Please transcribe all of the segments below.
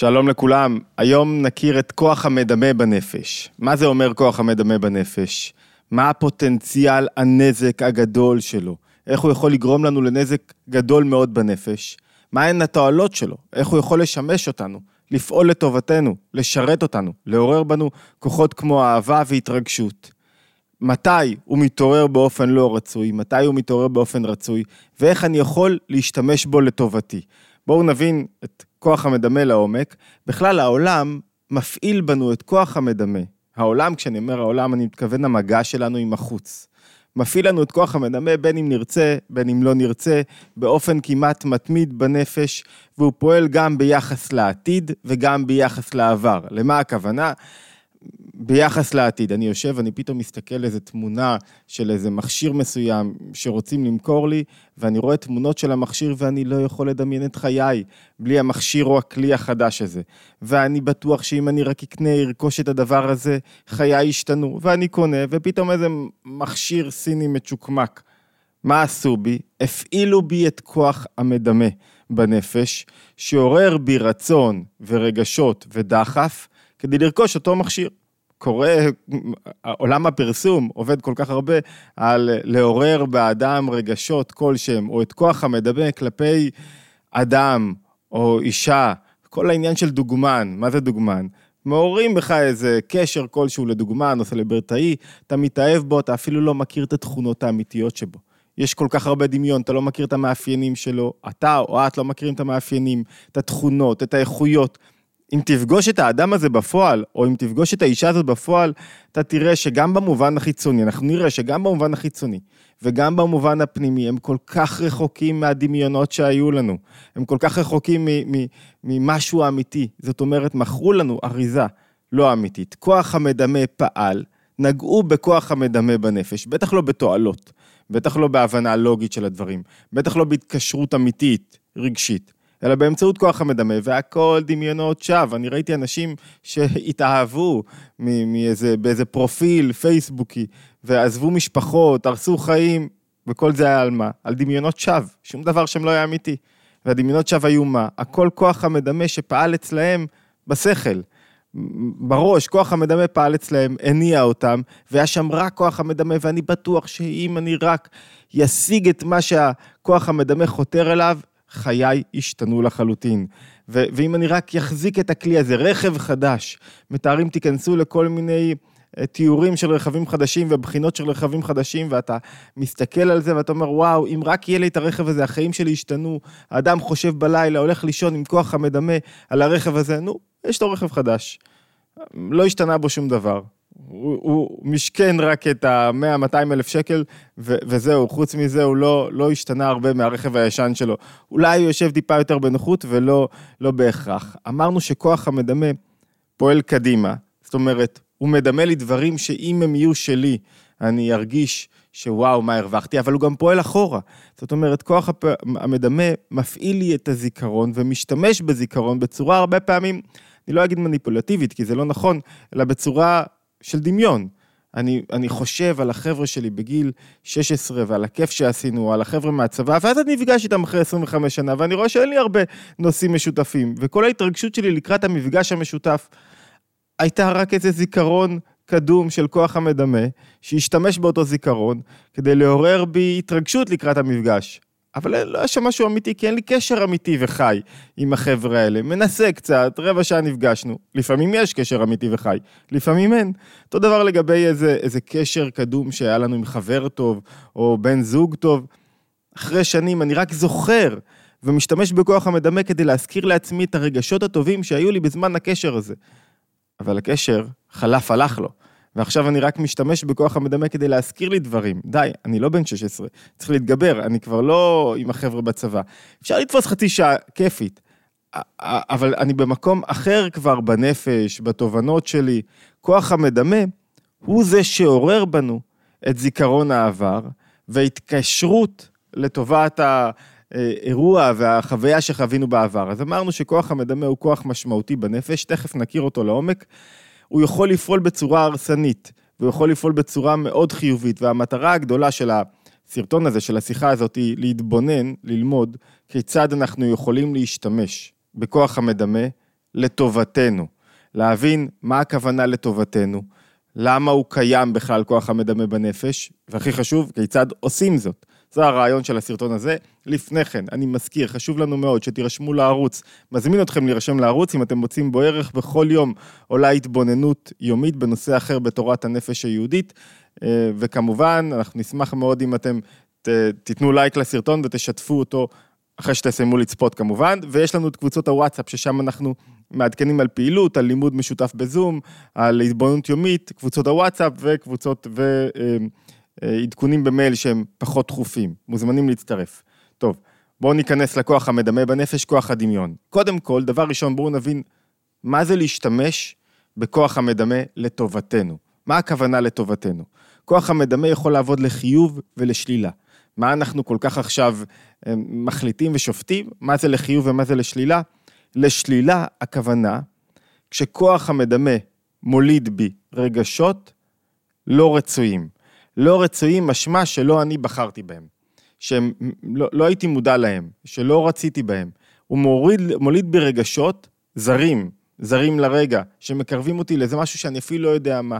שלום לכולם, היום נכיר את כוח המדמה בנפש. מה זה אומר כוח המדמה בנפש? מה הפוטנציאל הנזק הגדול שלו? איך הוא יכול לגרום לנו לנזק גדול מאוד בנפש? מהן התועלות שלו? איך הוא יכול לשמש אותנו? לפעול לטובתנו, לשרת אותנו, לעורר בנו כוחות כמו אהבה והתרגשות. מתי הוא מתעורר באופן לא רצוי, מתי הוא מתעורר באופן רצוי, ואיך אני יכול להשתמש בו לטובתי. בואו נבין את כוח המדמה לעומק. בכלל, העולם מפעיל בנו את כוח המדמה. העולם, כשאני אומר העולם, אני מתכוון המגע שלנו עם החוץ. מפעיל לנו את כוח המדמה בין אם נרצה, בין אם לא נרצה, באופן כמעט מתמיד בנפש, והוא פועל גם ביחס לעתיד וגם ביחס לעבר. למה הכוונה? ביחס לעתיד, אני יושב, אני פתאום מסתכל איזה תמונה של איזה מכשיר מסוים שרוצים למכור לי, ואני רואה תמונות של המכשיר ואני לא יכול לדמיין את חיי בלי המכשיר או הכלי החדש הזה. ואני בטוח שאם אני רק אקנה, ארכוש את הדבר הזה, חיי ישתנו, ואני קונה, ופתאום איזה מכשיר סיני מצ'וקמק. מה עשו בי? הפעילו בי את כוח המדמה בנפש, שעורר בי רצון ורגשות ודחף כדי לרכוש אותו מכשיר. קורה, עולם הפרסום עובד כל כך הרבה על לעורר באדם רגשות כלשהם, או את כוח המדמה כלפי אדם או אישה, כל העניין של דוגמן, מה זה דוגמן? מעוררים בך איזה קשר כלשהו לדוגמן או סלברטאי, אתה מתאהב בו, אתה אפילו לא מכיר את התכונות האמיתיות שבו. יש כל כך הרבה דמיון, אתה לא מכיר את המאפיינים שלו, אתה או את לא מכירים את המאפיינים, את התכונות, את האיכויות. אם תפגוש את האדם הזה בפועל, או אם תפגוש את האישה הזאת בפועל, אתה תראה שגם במובן החיצוני, אנחנו נראה שגם במובן החיצוני וגם במובן הפנימי, הם כל כך רחוקים מהדמיונות שהיו לנו. הם כל כך רחוקים ממשהו אמיתי. זאת אומרת, מכרו לנו אריזה לא אמיתית. כוח המדמה פעל, נגעו בכוח המדמה בנפש, בטח לא בתועלות, בטח לא בהבנה לוגית של הדברים, בטח לא בהתקשרות אמיתית, רגשית. אלא באמצעות כוח המדמה, והכל דמיונות שווא. אני ראיתי אנשים שהתאהבו מאיזה, באיזה פרופיל פייסבוקי, ועזבו משפחות, הרסו חיים, וכל זה היה על מה? על דמיונות שווא, שום דבר שם לא היה אמיתי. והדמיונות שווא היו מה? הכל כוח המדמה שפעל אצלהם בשכל. בראש, כוח המדמה פעל אצלהם, הניע אותם, והיה שם רק כוח המדמה, ואני בטוח שאם אני רק ישיג את מה שהכוח המדמה חותר אליו, חיי השתנו לחלוטין. ו- ואם אני רק אחזיק את הכלי הזה, רכב חדש, מתארים תיכנסו לכל מיני אה, תיאורים של רכבים חדשים ובחינות של רכבים חדשים, ואתה מסתכל על זה ואתה אומר, וואו, אם רק יהיה לי את הרכב הזה, החיים שלי ישתנו, האדם חושב בלילה, הולך לישון עם כוח המדמה על הרכב הזה, נו, יש לו רכב חדש. לא השתנה בו שום דבר. הוא, הוא משכן רק את ה-100-200 אלף שקל, ו- וזהו, חוץ מזה הוא לא, לא השתנה הרבה מהרכב הישן שלו. אולי הוא יושב טיפה יותר בנוחות ולא לא בהכרח. אמרנו שכוח המדמה פועל קדימה, זאת אומרת, הוא מדמה לי דברים שאם הם יהיו שלי, אני ארגיש שוואו, מה הרווחתי, אבל הוא גם פועל אחורה. זאת אומרת, כוח הפ... המדמה מפעיל לי את הזיכרון ומשתמש בזיכרון בצורה הרבה פעמים, אני לא אגיד מניפולטיבית, כי זה לא נכון, אלא בצורה של דמיון. אני, אני חושב על החבר'ה שלי בגיל 16 ועל הכיף שעשינו, על החבר'ה מהצבא, ואז אני נפגש איתם אחרי 25 שנה, ואני רואה שאין לי הרבה נושאים משותפים, וכל ההתרגשות שלי לקראת המפגש המשותף הייתה רק איזה זיכרון קדום של כוח המדמה, שהשתמש באותו זיכרון כדי לעורר בי התרגשות לקראת המפגש. אבל לא היה שם משהו אמיתי, כי אין לי קשר אמיתי וחי עם החבר'ה האלה. מנסה קצת, רבע שעה נפגשנו. לפעמים יש קשר אמיתי וחי, לפעמים אין. אותו דבר לגבי איזה, איזה קשר קדום שהיה לנו עם חבר טוב, או בן זוג טוב. אחרי שנים אני רק זוכר ומשתמש בכוח המדמה כדי להזכיר לעצמי את הרגשות הטובים שהיו לי בזמן הקשר הזה. אבל הקשר חלף, הלך לו. ועכשיו אני רק משתמש בכוח המדמה כדי להזכיר לי דברים. די, אני לא בן 16, צריך להתגבר, אני כבר לא עם החבר'ה בצבא. אפשר לתפוס חצי שעה כיפית, אבל אני במקום אחר כבר בנפש, בתובנות שלי. כוח המדמה הוא זה שעורר בנו את זיכרון העבר והתקשרות לטובת האירוע והחוויה שחווינו בעבר. אז אמרנו שכוח המדמה הוא כוח משמעותי בנפש, תכף נכיר אותו לעומק. הוא יכול לפעול בצורה הרסנית, והוא יכול לפעול בצורה מאוד חיובית, והמטרה הגדולה של הסרטון הזה, של השיחה הזאת, היא להתבונן, ללמוד, כיצד אנחנו יכולים להשתמש בכוח המדמה לטובתנו. להבין מה הכוונה לטובתנו, למה הוא קיים בכלל כוח המדמה בנפש, והכי חשוב, כיצד עושים זאת. זה הרעיון של הסרטון הזה. לפני כן, אני מזכיר, חשוב לנו מאוד שתירשמו לערוץ. מזמין אתכם להירשם לערוץ אם אתם מוצאים בו ערך. בכל יום עולה התבוננות יומית בנושא אחר בתורת הנפש היהודית. אה, וכמובן, אנחנו נשמח מאוד אם אתם תיתנו לייק לסרטון ותשתפו אותו אחרי שתסיימו לצפות כמובן. ויש לנו את קבוצות הוואטסאפ, ששם אנחנו מעדכנים על פעילות, על לימוד משותף בזום, על התבוננות יומית, קבוצות הוואטסאפ וקבוצות ועדכונים במייל שהם פחות דחופים. מוזמנים להצטרף. טוב, בואו ניכנס לכוח המדמה בנפש, כוח הדמיון. קודם כל, דבר ראשון, בואו נבין מה זה להשתמש בכוח המדמה לטובתנו. מה הכוונה לטובתנו? כוח המדמה יכול לעבוד לחיוב ולשלילה. מה אנחנו כל כך עכשיו אה, מחליטים ושופטים? מה זה לחיוב ומה זה לשלילה? לשלילה הכוונה, כשכוח המדמה מוליד בי רגשות לא רצויים. לא רצויים משמע שלא אני בחרתי בהם, שהם, לא, לא הייתי מודע להם, שלא רציתי בהם. הוא מוריד, מוליד בי רגשות זרים, זרים לרגע, שמקרבים אותי לאיזה משהו שאני אפילו לא יודע מה.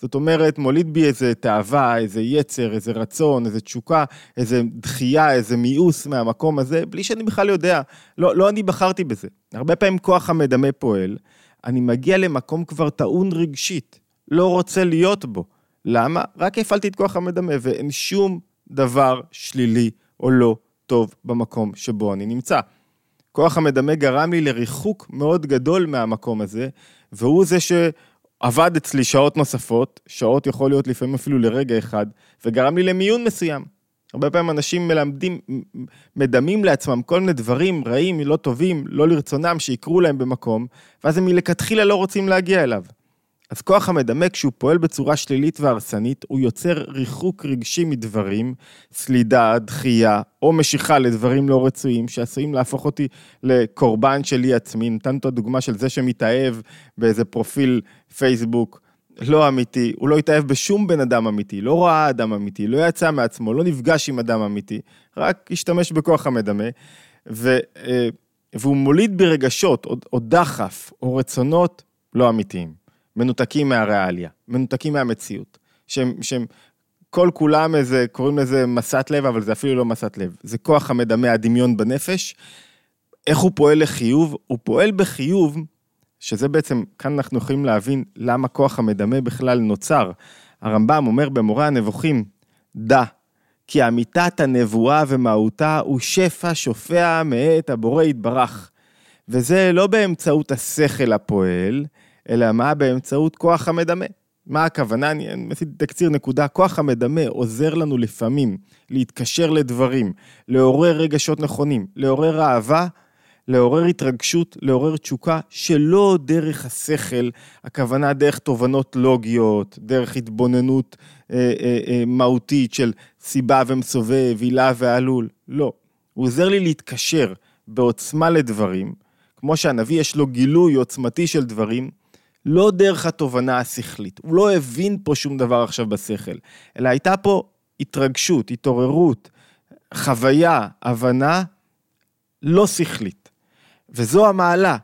זאת אומרת, מוליד בי איזה תאווה, איזה יצר, איזה רצון, איזה תשוקה, איזה דחייה, איזה מיאוס מהמקום הזה, בלי שאני בכלל יודע. לא, לא אני בחרתי בזה. הרבה פעמים כוח המדמה פועל, אני מגיע למקום כבר טעון רגשית, לא רוצה להיות בו. למה? רק הפעלתי את כוח המדמה, ואין שום דבר שלילי או לא טוב במקום שבו אני נמצא. כוח המדמה גרם לי לריחוק מאוד גדול מהמקום הזה, והוא זה ש... עבד אצלי שעות נוספות, שעות יכול להיות לפעמים אפילו לרגע אחד, וגרם לי למיון מסוים. הרבה פעמים אנשים מלמדים, מדמים לעצמם כל מיני דברים רעים, לא טובים, לא לרצונם, שיקרו להם במקום, ואז הם מלכתחילה לא רוצים להגיע אליו. אז כוח המדמה, כשהוא פועל בצורה שלילית והרסנית, הוא יוצר ריחוק רגשי מדברים, סלידה, דחייה, או משיכה לדברים לא רצויים, שעשויים להפוך אותי לקורבן שלי עצמי. נתן את הדוגמה של זה שמתאהב באיזה פרופיל פייסבוק לא אמיתי, הוא לא התאהב בשום בן אדם אמיתי, לא ראה אדם אמיתי, לא יצא מעצמו, לא נפגש עם אדם אמיתי, רק השתמש בכוח המדמה, ו, אה, והוא מוליד ברגשות, או, או דחף, או רצונות לא אמיתיים. מנותקים מהריאליה, מנותקים מהמציאות, שהם, שהם כל כולם איזה, קוראים לזה מסת לב, אבל זה אפילו לא מסת לב, זה כוח המדמה, הדמיון בנפש. איך הוא פועל לחיוב? הוא פועל בחיוב, שזה בעצם, כאן אנחנו יכולים להבין למה כוח המדמה בכלל נוצר. הרמב"ם אומר במורה הנבוכים, דע, כי אמיתת הנבואה ומהותה הוא שפע שופע מאת הבורא יתברך. וזה לא באמצעות השכל הפועל, אלא מה באמצעות כוח המדמה. מה הכוונה? אני עשיתי תקציר נקודה. כוח המדמה עוזר לנו לפעמים להתקשר לדברים, לעורר רגשות נכונים, לעורר אהבה, לעורר התרגשות, לעורר תשוקה, שלא דרך השכל, הכוונה דרך תובנות לוגיות, דרך התבוננות אה, אה, אה, מהותית של סיבה ומסובב, הילה ועלול. לא. הוא עוזר לי להתקשר בעוצמה לדברים, כמו שהנביא יש לו גילוי עוצמתי של דברים, לא דרך התובנה השכלית. הוא לא הבין פה שום דבר עכשיו בשכל, אלא הייתה פה התרגשות, התעוררות, חוויה, הבנה לא שכלית. וזו המעלה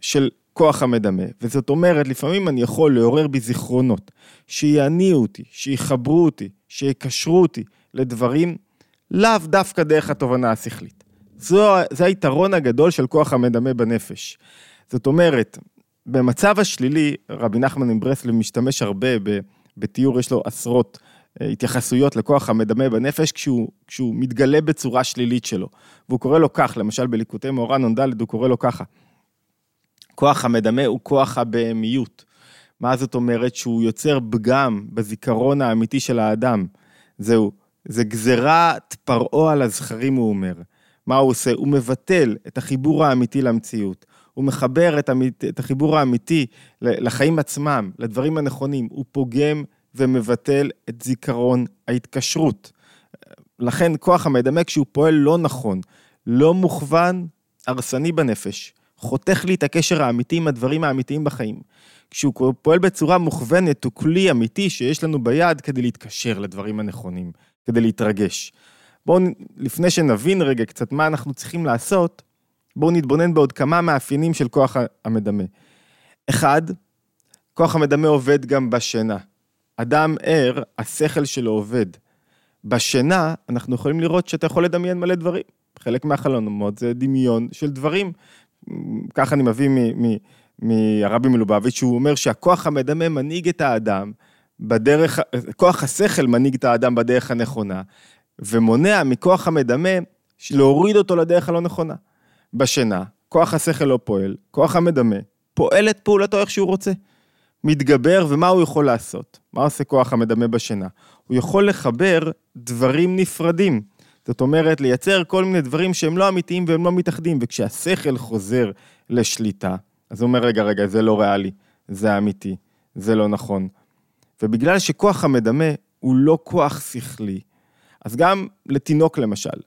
של כוח המדמה. וזאת אומרת, לפעמים אני יכול לעורר בי זיכרונות, שיעניעו אותי, שיחברו אותי, שיקשרו אותי לדברים לאו דווקא דרך התובנה השכלית. זו, זה היתרון הגדול של כוח המדמה בנפש. זאת אומרת, במצב השלילי, רבי נחמן מברסלב משתמש הרבה בתיאור, יש לו עשרות אה, התייחסויות לכוח המדמה בנפש כשהוא, כשהוא מתגלה בצורה שלילית שלו. והוא קורא לו כך, למשל בליקוטי מאורע נ"ד, הוא קורא לו ככה. כוח המדמה הוא כוח הבהמיות. מה זאת אומרת? שהוא יוצר פגם בזיכרון האמיתי של האדם. זהו, זה גזירת פרעה על הזכרים, הוא אומר. מה הוא עושה? הוא מבטל את החיבור האמיתי למציאות. הוא מחבר את, המית, את החיבור האמיתי לחיים עצמם, לדברים הנכונים, הוא פוגם ומבטל את זיכרון ההתקשרות. לכן כוח המדמה כשהוא פועל לא נכון, לא מוכוון, הרסני בנפש, חותך לי את הקשר האמיתי עם הדברים האמיתיים בחיים. כשהוא פועל בצורה מוכוונת, הוא כלי אמיתי שיש לנו ביד כדי להתקשר לדברים הנכונים, כדי להתרגש. בואו, לפני שנבין רגע קצת מה אנחנו צריכים לעשות, בואו נתבונן בעוד כמה מאפיינים של כוח המדמה. אחד, כוח המדמה עובד גם בשינה. אדם ער, השכל שלו עובד. בשינה אנחנו יכולים לראות שאתה יכול לדמיין מלא דברים. חלק מהחלומות זה דמיון של דברים. ככה אני מביא מהרבי מלובביץ', שהוא אומר שהכוח המדמה מנהיג את האדם בדרך, כוח השכל מנהיג את האדם בדרך הנכונה, ומונע מכוח המדמה להוריד אותו לדרך הלא נכונה. בשינה, כוח השכל לא פועל, כוח המדמה פועל את פעולתו איך שהוא רוצה. מתגבר, ומה הוא יכול לעשות? מה עושה כוח המדמה בשינה? הוא יכול לחבר דברים נפרדים. זאת אומרת, לייצר כל מיני דברים שהם לא אמיתיים והם לא מתאחדים, וכשהשכל חוזר לשליטה, אז הוא אומר, רגע, רגע, זה לא ריאלי, זה אמיתי, זה לא נכון. ובגלל שכוח המדמה הוא לא כוח שכלי, אז גם לתינוק למשל,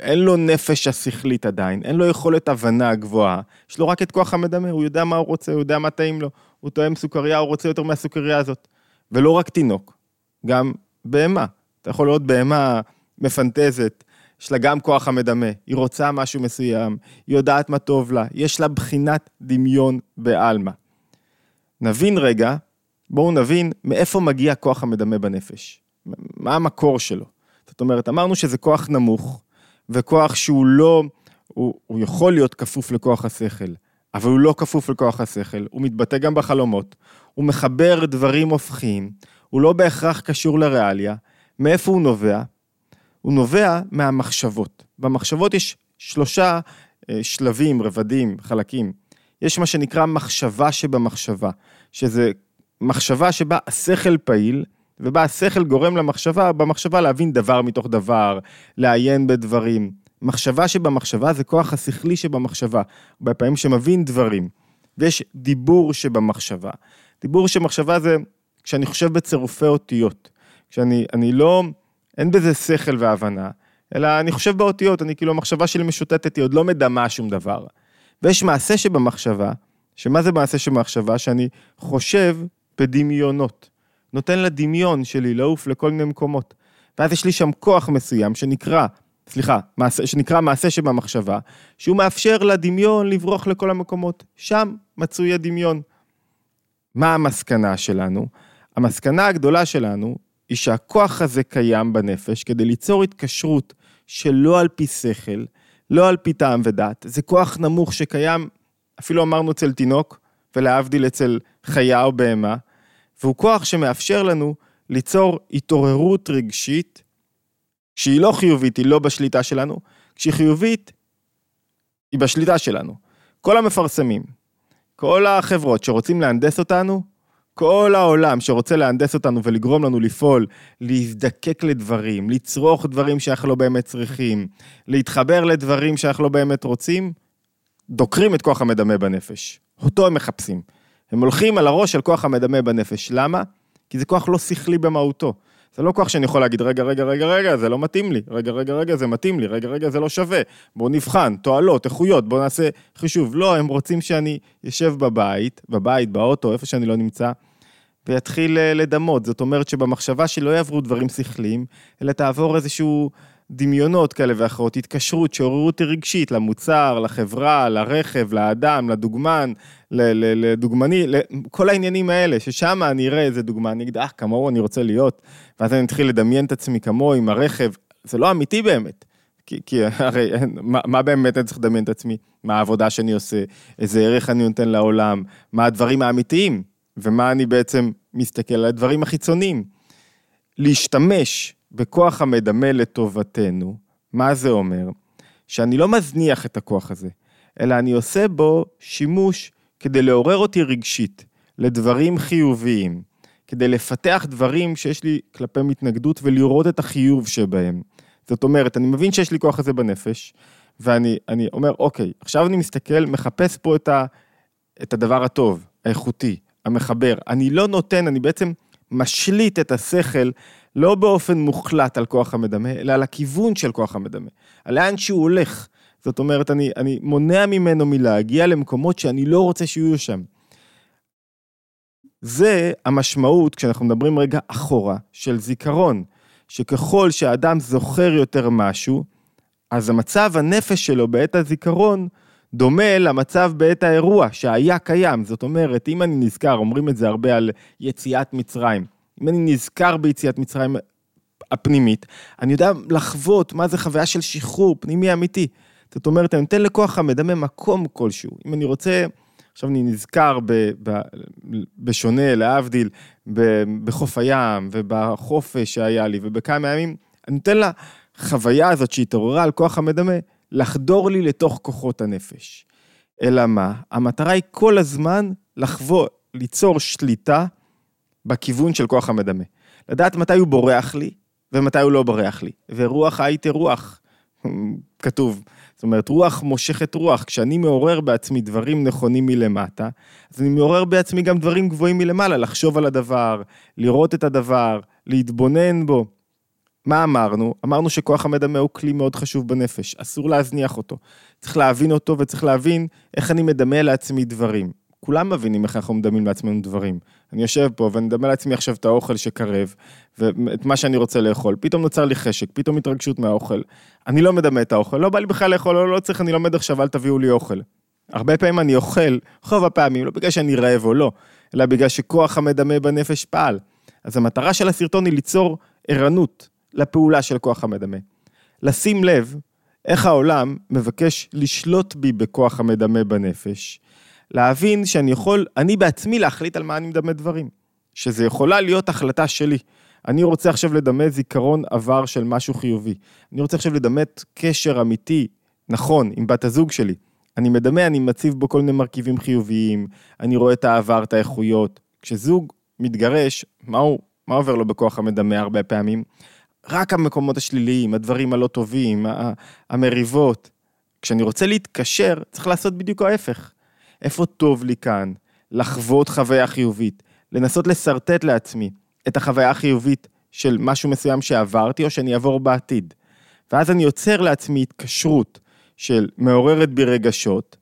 אין לו נפש השכלית עדיין, אין לו יכולת הבנה גבוהה, יש לו רק את כוח המדמה, הוא יודע מה הוא רוצה, הוא יודע מה טעים לו, הוא טועם סוכריה, הוא רוצה יותר מהסוכריה הזאת. ולא רק תינוק, גם בהמה. אתה יכול לראות בהמה מפנטזת, יש לה גם כוח המדמה, היא רוצה משהו מסוים, היא יודעת מה טוב לה, יש לה בחינת דמיון בעלמא. נבין רגע, בואו נבין מאיפה מגיע כוח המדמה בנפש. מה המקור שלו? זאת אומרת, אמרנו שזה כוח נמוך, וכוח שהוא לא, הוא, הוא יכול להיות כפוף לכוח השכל, אבל הוא לא כפוף לכוח השכל, הוא מתבטא גם בחלומות, הוא מחבר דברים הופכים, הוא לא בהכרח קשור לריאליה. מאיפה הוא נובע? הוא נובע מהמחשבות. במחשבות יש שלושה אה, שלבים, רבדים, חלקים. יש מה שנקרא מחשבה שבמחשבה, שזה מחשבה שבה השכל פעיל, ובה השכל גורם למחשבה, במחשבה להבין דבר מתוך דבר, לעיין בדברים. מחשבה שבמחשבה זה כוח השכלי שבמחשבה, הרבה פעמים שמבין דברים. ויש דיבור שבמחשבה. דיבור שבמחשבה זה כשאני חושב בצירופי אותיות. כשאני לא, אין בזה שכל והבנה, אלא אני חושב באותיות, אני כאילו, המחשבה שלי משוטטת, היא עוד לא מדמה שום דבר. ויש מעשה שבמחשבה, שמה זה מעשה שבמחשבה? שאני חושב בדמיונות. נותן לדמיון שלי לעוף לכל מיני מקומות. ואז יש לי שם כוח מסוים שנקרא, סליחה, מעשה, שנקרא מעשה שבמחשבה, שהוא מאפשר לדמיון לברוח לכל המקומות. שם מצוי הדמיון. מה המסקנה שלנו? המסקנה הגדולה שלנו היא שהכוח הזה קיים בנפש כדי ליצור התקשרות שלא על פי שכל, לא על פי טעם ודת. זה כוח נמוך שקיים, אפילו אמרנו אצל תינוק, ולהבדיל אצל חיה או בהמה, והוא כוח שמאפשר לנו ליצור התעוררות רגשית שהיא לא חיובית, היא לא בשליטה שלנו, כשהיא חיובית, היא בשליטה שלנו. כל המפרסמים, כל החברות שרוצים להנדס אותנו, כל העולם שרוצה להנדס אותנו ולגרום לנו לפעול, להזדקק לדברים, לצרוך דברים שאנחנו לא באמת צריכים, להתחבר לדברים שאנחנו לא באמת רוצים, דוקרים את כוח המדמה בנפש. אותו הם מחפשים. הם הולכים על הראש של כוח המדמה בנפש. למה? כי זה כוח לא שכלי במהותו. זה לא כוח שאני יכול להגיד, רגע, רגע, רגע, רגע, זה לא מתאים לי, רגע, רגע, רגע, זה מתאים לי, רגע, רגע, זה לא שווה, בואו נבחן, תועלות, איכויות, בואו נעשה חישוב. לא, הם רוצים שאני אשב בבית, בבית, באוטו, איפה שאני לא נמצא, ויתחיל אה, לדמות. זאת אומרת שבמחשבה שלא יעברו דברים שכליים, אלא תעבור איזשהו דמיונות כאלה ואחרות, התקשרות, שעוררו אותי רגשית למוצר, לחברה, לרכב, לאדם, לדוגמן, לדוגמני, כל העניינים האלה, ששם אני אראה איזה דוגמה, אני אגיד, אה, כמוהו אני רוצה להיות, ואז אני אתחיל לדמיין את עצמי כמוהו עם הרכב, זה לא אמיתי באמת. כי, כי הרי מה, מה באמת אני צריך לדמיין את עצמי? מה העבודה שאני עושה? איזה ערך אני נותן לעולם? מה הדברים האמיתיים? ומה אני בעצם מסתכל על הדברים החיצוניים? להשתמש בכוח המדמה לטובתנו, מה זה אומר? שאני לא מזניח את הכוח הזה, אלא אני עושה בו שימוש כדי לעורר אותי רגשית לדברים חיוביים, כדי לפתח דברים שיש לי כלפי התנגדות ולראות את החיוב שבהם. זאת אומרת, אני מבין שיש לי כוח הזה בנפש, ואני אומר, אוקיי, עכשיו אני מסתכל, מחפש פה את, ה, את הדבר הטוב, האיכותי, המחבר. אני לא נותן, אני בעצם משליט את השכל לא באופן מוחלט על כוח המדמה, אלא על הכיוון של כוח המדמה, על לאן שהוא הולך. זאת אומרת, אני, אני מונע ממנו מלהגיע למקומות שאני לא רוצה שיהיו שם. זה המשמעות, כשאנחנו מדברים רגע אחורה, של זיכרון, שככל שהאדם זוכר יותר משהו, אז המצב הנפש שלו בעת הזיכרון דומה למצב בעת האירוע שהיה קיים. זאת אומרת, אם אני נזכר, אומרים את זה הרבה על יציאת מצרים, אם אני נזכר ביציאת מצרים הפנימית, אני יודע לחוות מה זה חוויה של שחרור פנימי אמיתי. זאת אומרת, אני נותן לכוח המדמה מקום כלשהו. אם אני רוצה, עכשיו אני נזכר, ב, ב, בשונה, להבדיל, ב, בחוף הים ובחופש שהיה לי ובכמה ימים, אני נותן לחוויה הזאת שהתעוררה על כוח המדמה, לחדור לי לתוך כוחות הנפש. אלא מה? המטרה היא כל הזמן לחוות, ליצור שליטה בכיוון של כוח המדמה. לדעת מתי הוא בורח לי ומתי הוא לא בורח לי. ורוח הייתה רוח, כתוב. זאת אומרת, רוח מושכת רוח. כשאני מעורר בעצמי דברים נכונים מלמטה, אז אני מעורר בעצמי גם דברים גבוהים מלמעלה, לחשוב על הדבר, לראות את הדבר, להתבונן בו. מה אמרנו? אמרנו שכוח המדמה הוא כלי מאוד חשוב בנפש, אסור להזניח אותו. צריך להבין אותו וצריך להבין איך אני מדמה לעצמי דברים. כולם מבינים איך אנחנו מדמים לעצמנו דברים. אני יושב פה ואני מדמה לעצמי עכשיו את האוכל שקרב, ואת מה שאני רוצה לאכול. פתאום נוצר לי חשק, פתאום התרגשות מהאוכל. אני לא מדמה את האוכל, לא בא לי בכלל לאכול, לא, לא צריך, אני לומד עכשיו, אל תביאו לי אוכל. הרבה פעמים אני אוכל, רוב הפעמים, לא בגלל שאני רעב או לא, אלא בגלל שכוח המדמה בנפש פעל. אז המטרה של הסרטון היא ליצור ערנות לפעולה של כוח המדמה. לשים לב איך העולם מבקש לשלוט בי בכוח המדמה בנפש, להבין שאני יכול, אני בעצמי להחליט על מה אני מדמה דברים. שזה יכולה להיות החלטה שלי. אני רוצה עכשיו לדמה זיכרון עבר של משהו חיובי. אני רוצה עכשיו לדמת קשר אמיתי, נכון, עם בת הזוג שלי. אני מדמה, אני מציב בו כל מיני מרכיבים חיוביים, אני רואה את העבר, את האיכויות. כשזוג מתגרש, מה, הוא, מה עובר לו בכוח המדמה הרבה פעמים? רק המקומות השליליים, הדברים הלא טובים, המריבות. כשאני רוצה להתקשר, צריך לעשות בדיוק ההפך. איפה טוב לי כאן? לחוות חוויה חיובית, לנסות לשרטט לעצמי את החוויה החיובית של משהו מסוים שעברתי או שאני אעבור בעתיד. ואז אני יוצר לעצמי התקשרות של מעוררת בי רגשות,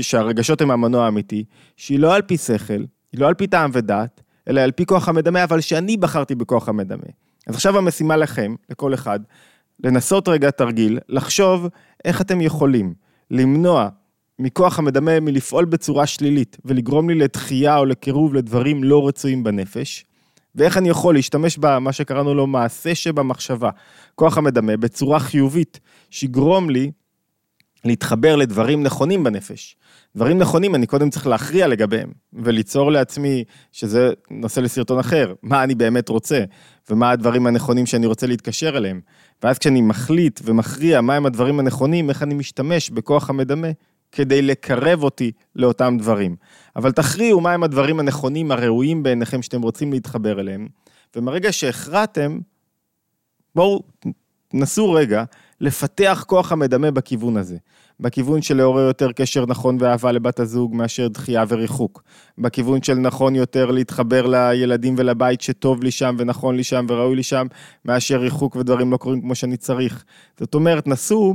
שהרגשות הם המנוע האמיתי, שהיא לא על פי שכל, היא לא על פי טעם ודעת, אלא על פי כוח המדמה, אבל שאני בחרתי בכוח המדמה. אז עכשיו המשימה לכם, לכל אחד, לנסות רגע תרגיל, לחשוב איך אתם יכולים למנוע מכוח המדמה מלפעול בצורה שלילית ולגרום לי לתחייה או לקירוב לדברים לא רצויים בנפש, ואיך אני יכול להשתמש במה שקראנו לו מעשה שבמחשבה, כוח המדמה, בצורה חיובית, שיגרום לי להתחבר לדברים נכונים בנפש. דברים נכונים אני קודם צריך להכריע לגביהם, וליצור לעצמי, שזה נושא לסרטון אחר, מה אני באמת רוצה, ומה הדברים הנכונים שאני רוצה להתקשר אליהם. ואז כשאני מחליט ומכריע מהם הדברים הנכונים, איך אני משתמש בכוח המדמה כדי לקרב אותי לאותם דברים. אבל תכריעו מהם הדברים הנכונים, הראויים בעיניכם שאתם רוצים להתחבר אליהם, ומרגע שהכרעתם, בואו נסו רגע לפתח כוח המדמה בכיוון הזה. בכיוון של לעורר יותר קשר נכון ואהבה לבת הזוג מאשר דחייה וריחוק. בכיוון של נכון יותר להתחבר לילדים ולבית שטוב לי שם ונכון לי שם וראוי לי שם, מאשר ריחוק ודברים לא קורים כמו שאני צריך. זאת אומרת, נסו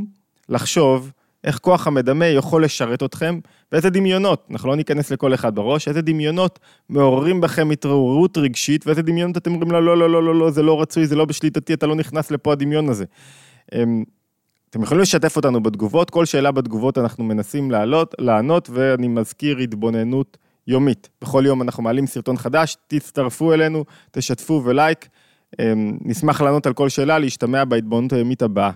לחשוב איך כוח המדמה יכול לשרת אתכם, ואיזה דמיונות, אנחנו לא ניכנס לכל אחד בראש, איזה דמיונות מעוררים בכם התעוררות רגשית, ואיזה דמיונות אתם אומרים לו, לא, לא, לא, לא, לא, זה לא רצוי, זה לא בשליטתי, אתה לא נכנס לפה הדמיון הזה. אמ, אתם יכולים לשתף אותנו בתגובות, כל שאלה בתגובות אנחנו מנסים לעלות, לענות, ואני מזכיר התבוננות יומית. בכל יום אנחנו מעלים סרטון חדש, תצטרפו אלינו, תשתפו ולייק. אמ, נשמח לענות על כל שאלה, להשתמע בהתבוננות היומית הבאה.